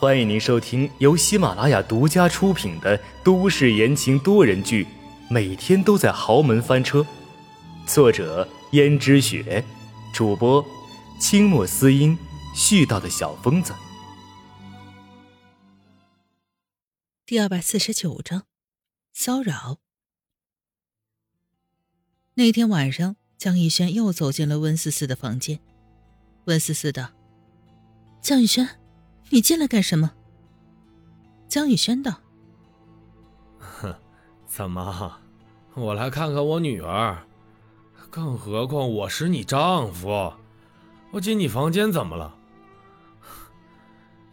欢迎您收听由喜马拉雅独家出品的都市言情多人剧《每天都在豪门翻车》，作者：胭脂雪，主播：清墨思音，絮叨的小疯子。第二百四十九章，骚扰。那天晚上，江逸轩又走进了温思思的房间，温思思道。江逸轩，你进来干什么？江宇轩道：“哼，怎么，我来看看我女儿。更何况我是你丈夫，我进你房间怎么了？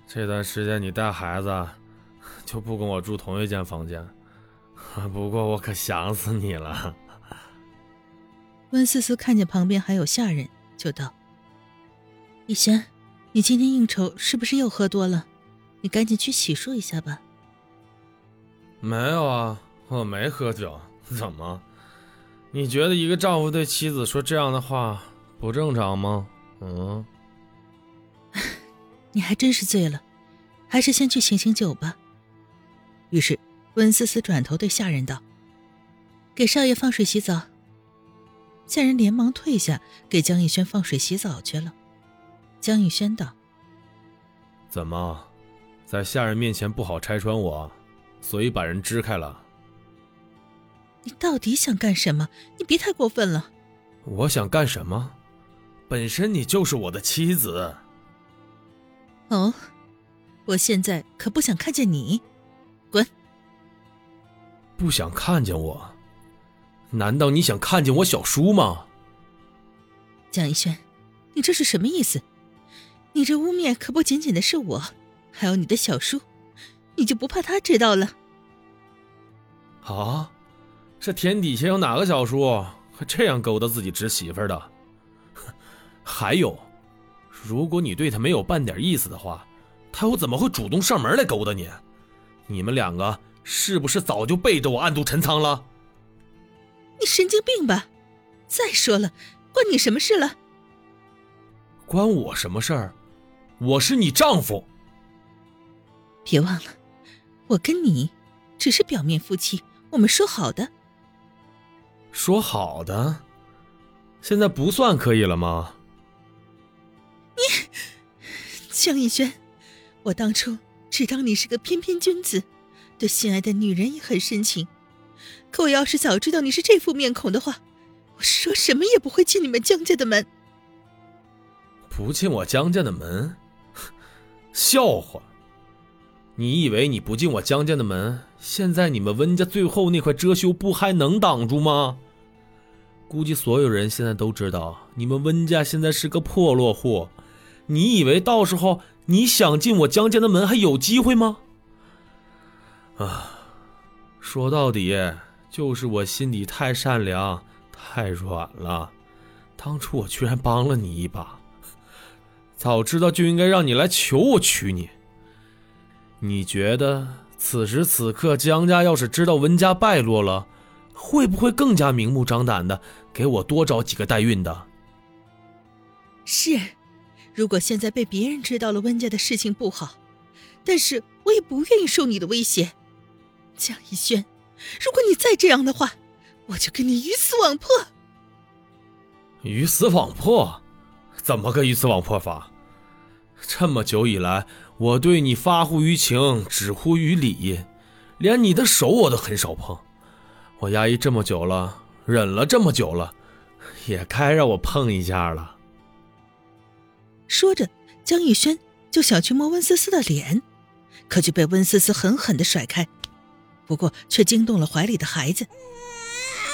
这段时间你带孩子，就不跟我住同一间房间。不过我可想死你了。”温思思看见旁边还有下人，就道：“逸轩。”你今天应酬是不是又喝多了？你赶紧去洗漱一下吧。没有啊，我没喝酒。怎么？你觉得一个丈夫对妻子说这样的话不正常吗？嗯。你还真是醉了，还是先去醒醒酒吧。于是温思思转头对下人道：“给少爷放水洗澡。”下人连忙退下，给江逸轩放水洗澡去了。江逸轩道：“怎么，在下人面前不好拆穿我，所以把人支开了？你到底想干什么？你别太过分了。我想干什么？本身你就是我的妻子。哦，我现在可不想看见你，滚！不想看见我？难道你想看见我小叔吗？江逸轩，你这是什么意思？”你这污蔑可不仅仅的是我，还有你的小叔，你就不怕他知道了？啊，这天底下有哪个小叔会这样勾搭自己侄媳妇的？还有，如果你对他没有半点意思的话，他又怎么会主动上门来勾搭你？你们两个是不是早就背着我暗度陈仓了？你神经病吧！再说了，关你什么事了？关我什么事儿？我是你丈夫，别忘了，我跟你只是表面夫妻，我们说好的。说好的，现在不算可以了吗？你，江逸轩，我当初只当你是个翩翩君子，对心爱的女人也很深情。可我要是早知道你是这副面孔的话，我说什么也不会进你们江家的门。不进我江家的门？笑话！你以为你不进我江家的门，现在你们温家最后那块遮羞布还能挡住吗？估计所有人现在都知道，你们温家现在是个破落户。你以为到时候你想进我江家的门还有机会吗？啊，说到底就是我心底太善良、太软了。当初我居然帮了你一把。早知道就应该让你来求我娶你。你觉得此时此刻江家要是知道温家败落了，会不会更加明目张胆的给我多找几个代孕的？是，如果现在被别人知道了温家的事情不好，但是我也不愿意受你的威胁。江逸轩，如果你再这样的话，我就跟你鱼死网破。鱼死网破。怎么个鱼死网破法？这么久以来，我对你发乎于情，止乎于礼，连你的手我都很少碰。我压抑这么久了，忍了这么久了，也该让我碰一下了。说着，江逸轩就想去摸温思思的脸，可就被温思思狠狠的甩开，不过却惊动了怀里的孩子，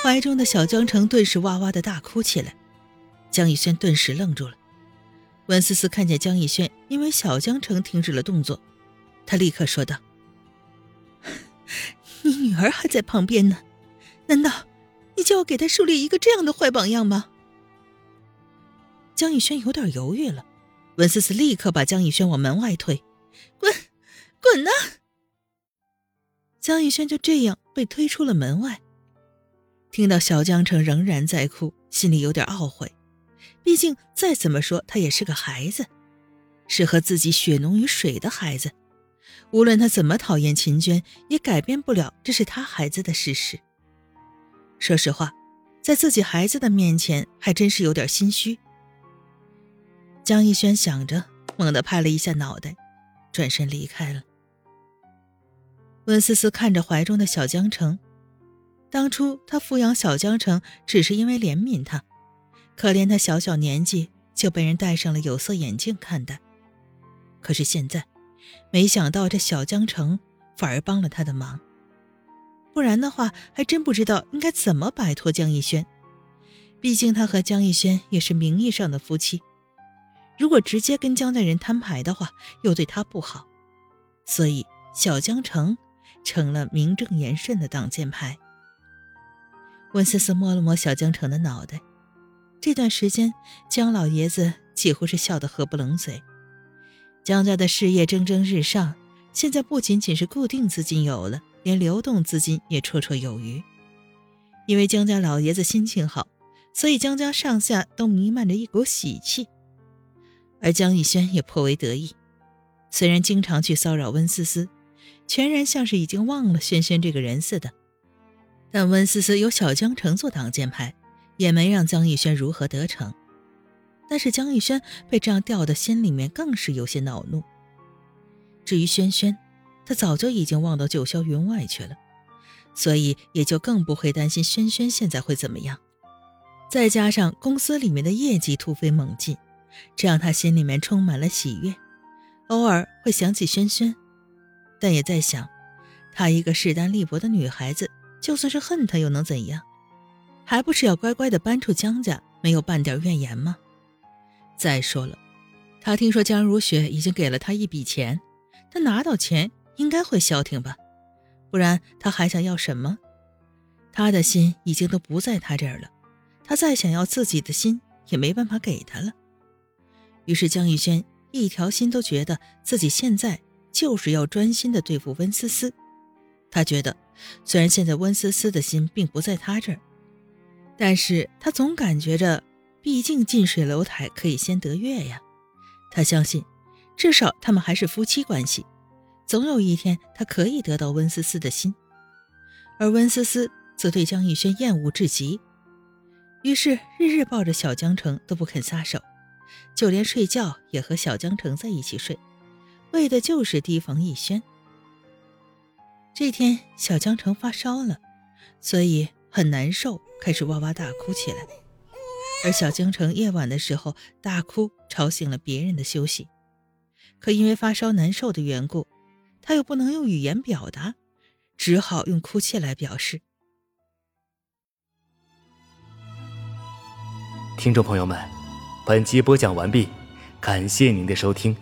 怀中的小江城顿时哇哇的大哭起来。江逸轩顿时愣住了。温思思看见江逸轩因为小江城停止了动作，她立刻说道：“你女儿还在旁边呢，难道你就要给她树立一个这样的坏榜样吗？”江逸轩有点犹豫了，温思思立刻把江逸轩往门外推：“滚，滚呐！”江逸轩就这样被推出了门外。听到小江城仍然在哭，心里有点懊悔。毕竟，再怎么说，他也是个孩子，是和自己血浓于水的孩子，无论他怎么讨厌秦娟，也改变不了这是他孩子的事实。说实话，在自己孩子的面前，还真是有点心虚。江逸轩想着，猛地拍了一下脑袋，转身离开了。温思思看着怀中的小江城，当初她抚养小江城，只是因为怜悯他，可怜他小小年纪就被人戴上了有色眼镜看待。可是现在，没想到这小江城反而帮了他的忙。不然的话，还真不知道应该怎么摆脱江逸轩。毕竟他和江逸轩也是名义上的夫妻，如果直接跟江家人摊牌的话，又对他不好。所以小江城成了名正言顺的挡箭牌。温思思摸了摸小江城的脑袋，这段时间江老爷子几乎是笑得合不拢嘴。江家的事业蒸蒸日上，现在不仅仅是固定资金有了。连流动资金也绰绰有余，因为江家老爷子心情好，所以江家上下都弥漫着一股喜气。而江逸轩也颇为得意，虽然经常去骚扰温思思，全然像是已经忘了轩轩这个人似的。但温思思有小江城做挡箭牌，也没让江逸轩如何得逞。但是江逸轩被这样吊的心里面更是有些恼怒。至于轩轩，他早就已经忘到九霄云外去了，所以也就更不会担心轩轩现在会怎么样。再加上公司里面的业绩突飞猛进，这让他心里面充满了喜悦，偶尔会想起轩轩，但也在想，她一个势单力薄的女孩子，就算是恨他又能怎样？还不是要乖乖的搬出江家，没有半点怨言吗？再说了，他听说江如雪已经给了他一笔钱，他拿到钱。应该会消停吧，不然他还想要什么？他的心已经都不在他这儿了，他再想要自己的心也没办法给他了。于是江玉轩一条心都觉得自己现在就是要专心的对付温思思。他觉得，虽然现在温思思的心并不在他这儿，但是他总感觉着，毕竟近水楼台可以先得月呀。他相信，至少他们还是夫妻关系。总有一天，他可以得到温思思的心，而温思思则对江逸轩厌恶至极，于是日日抱着小江城都不肯撒手，就连睡觉也和小江城在一起睡，为的就是提防逸轩。这天，小江城发烧了，所以很难受，开始哇哇大哭起来。而小江城夜晚的时候大哭，吵醒了别人的休息，可因为发烧难受的缘故。他又不能用语言表达，只好用哭泣来表示。听众朋友们，本集播讲完毕，感谢您的收听。